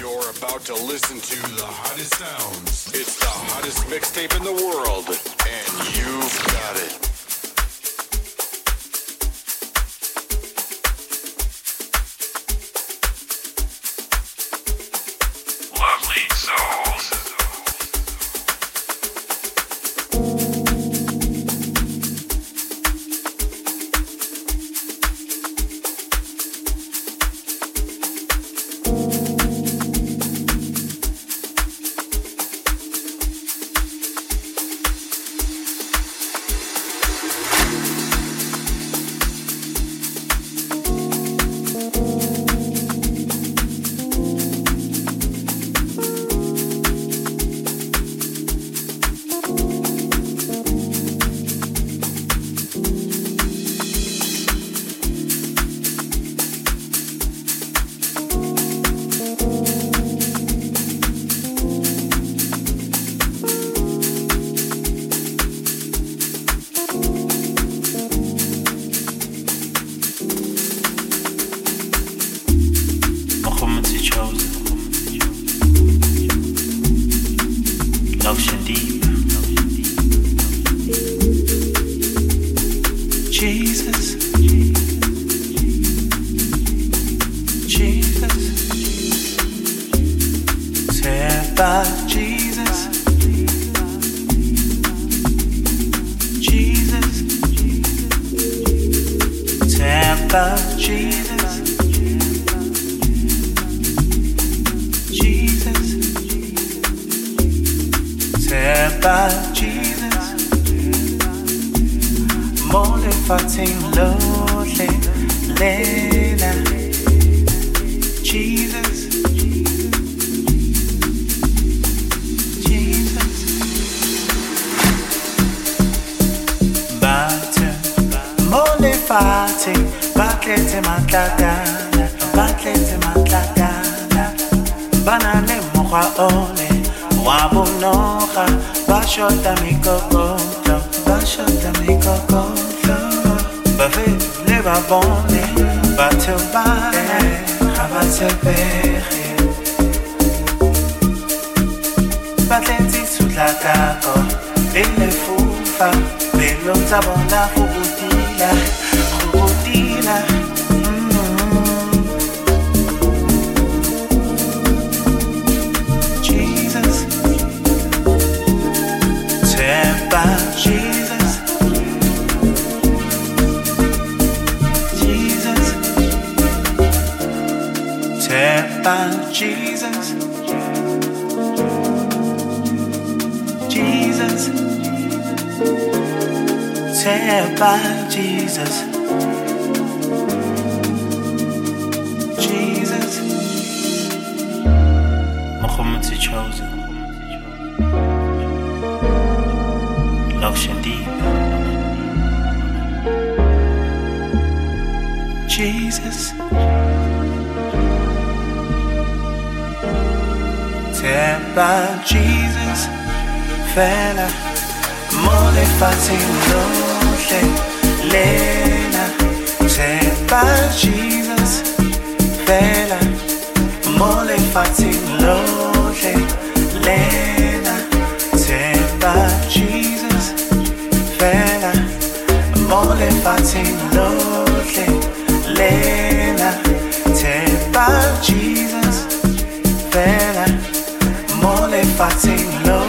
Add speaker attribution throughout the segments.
Speaker 1: You're about to listen to the hottest sounds. It's the hottest mixtape in the world, and you've got it.
Speaker 2: love Jesus. Jesus. Teba Jesus. Mole fatin lole
Speaker 3: lena.
Speaker 2: Jesus. Jesus. Mole
Speaker 3: fatin. Batlete matlatana, batlete matlatana Bana le mokgwa ole, wa bonoga Ba shota mekokotlo, ba shota mekokotlo. Babe le ba bone, ba tebare, ga ba tshepege. Ba tletse tsutlatako,
Speaker 2: le lefufa Belong tsa bona go botila. about Jesus. Jesus. Tell about Jesus. Jesus. Mohammed chosen. Lotion deep. Jesus. Tempt by Jesus, Fela, mole facendole, lena. Tempt by
Speaker 4: Jesus, Fela, mole facendole, lena. Tempt by Jesus, Fela, mole facendole, lena. Tempt by Jesus. I take love.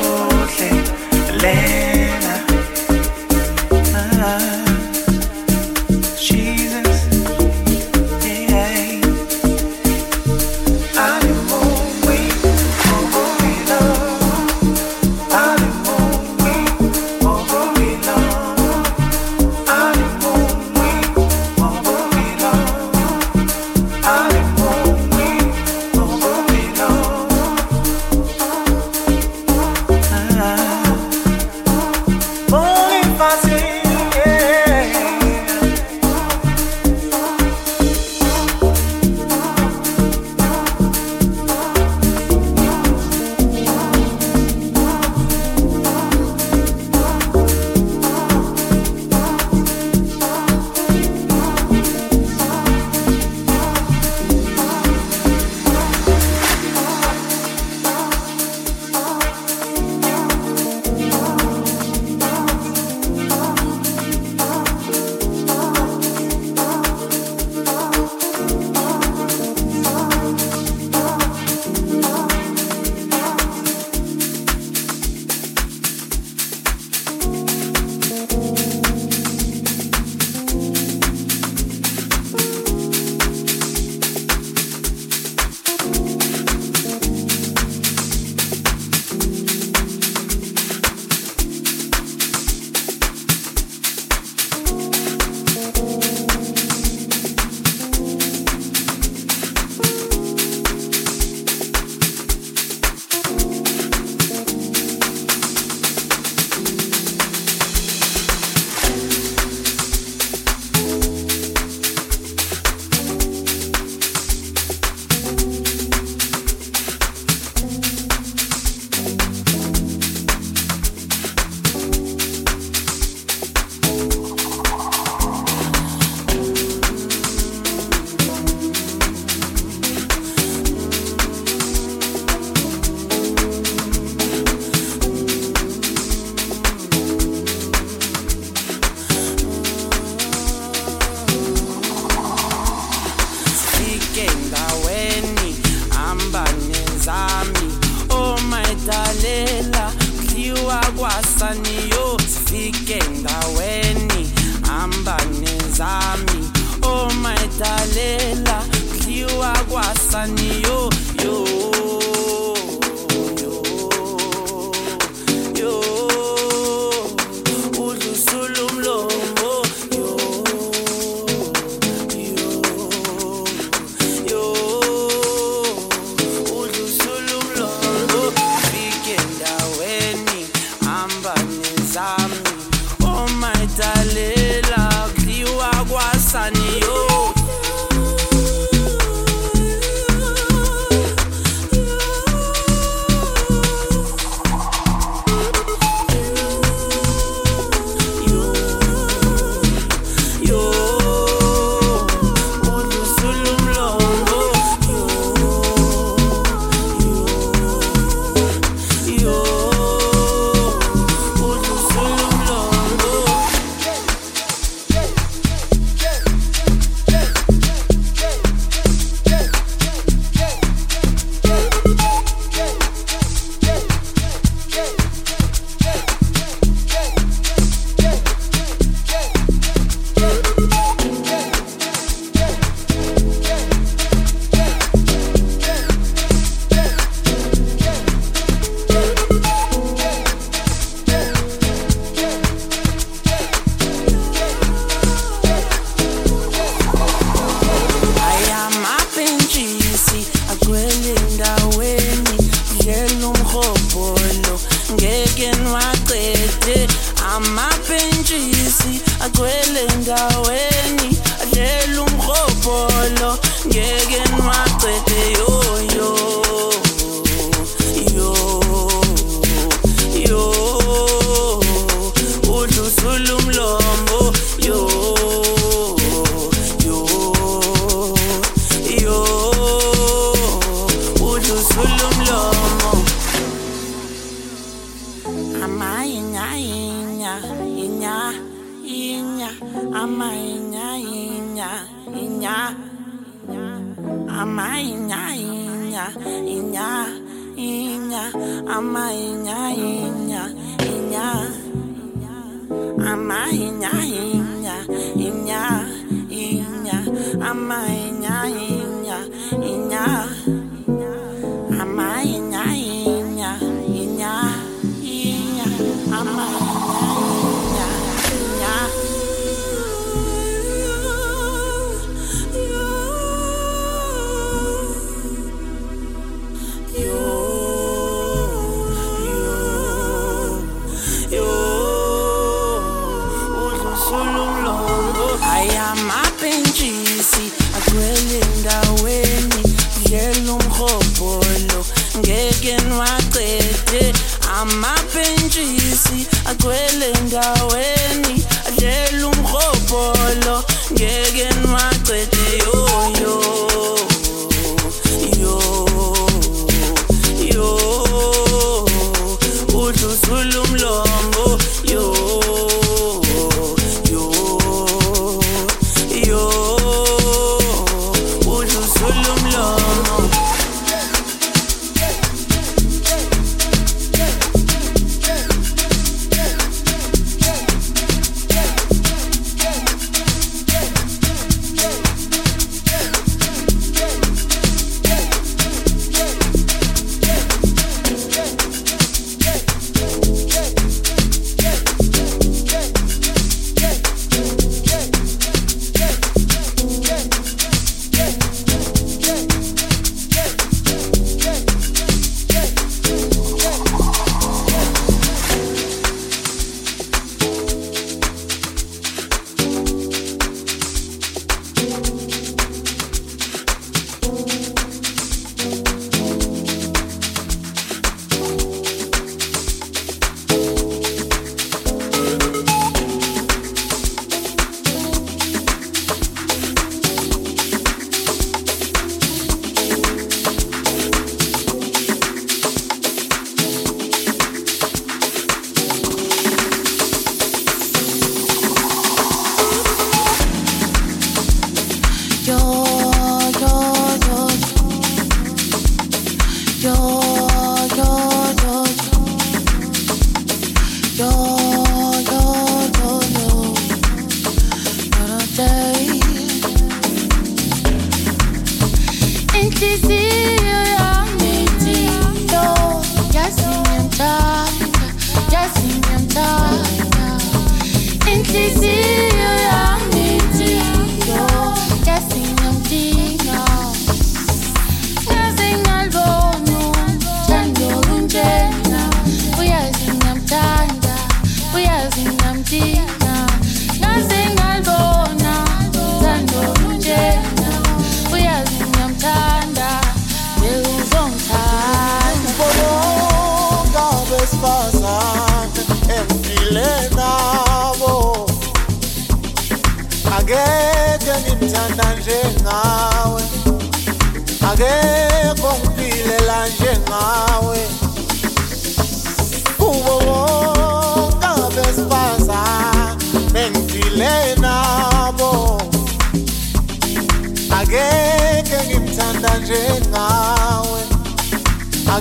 Speaker 4: kuelenga weni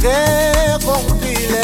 Speaker 4: njengakho ngiphile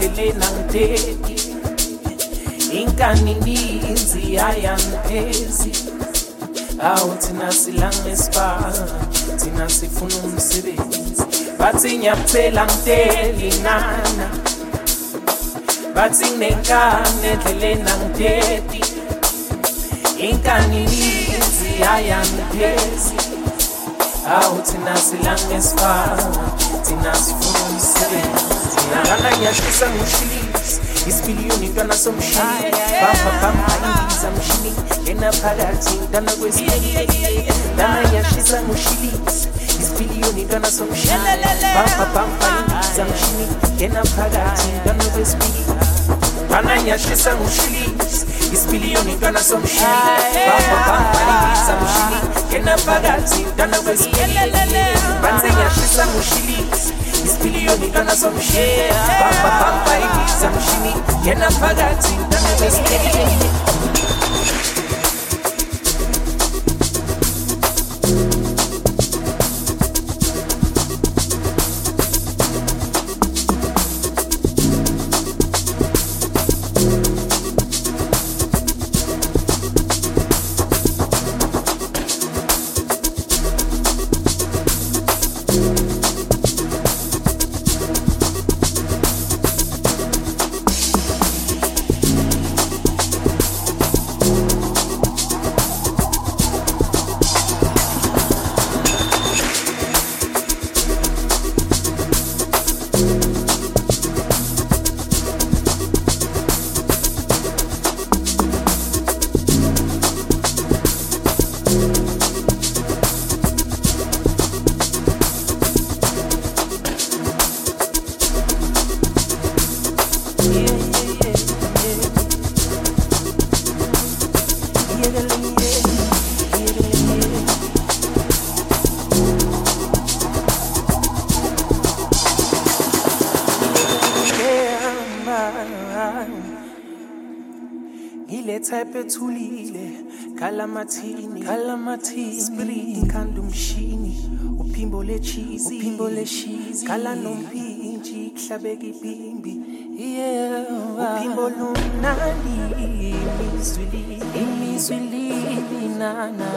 Speaker 4: nenkani endleleni angiteki Inkani ninzi ayangiphezi Awu thina silange sibala Thina sifuna umsebenzi. Bathi ngiyakuthela ngiteli nana. Bathi nenkani endleleni angiteki Inkani ninzi ayangiphezi Awu thina silange sibala Thina sifuna umsebenzi. Ngala ngiyashisa ngoshilisi Isipiliyoni ntwana somshini Bamba bamba indiza mshini Ngena phakathi ntwana kwesibili Lana ngiyashisa ngoshilisi Isipiliyoni ntwana somshini Bamba bamba indiza mshini Ngena phakathi ntwana kwesibili Lana ngiyashisa ngoshilisi Isipiliyoni ntwana somshini Bamba bamba indiza mshini Ngena phakathi ntwana kwesibili Banze ngiyashisa ngoshilisi ndanazomushera pamba pamba ibwiza mushimi yanampakatsi ndanamesterire kalamatini. Kalamatini. Spiriti ikhanda umshini uphimbo lechizi uphimbo leshizi kala nompintshi kuhlabeka iphimbi uphimbo lumnandi imizwi imizwi linana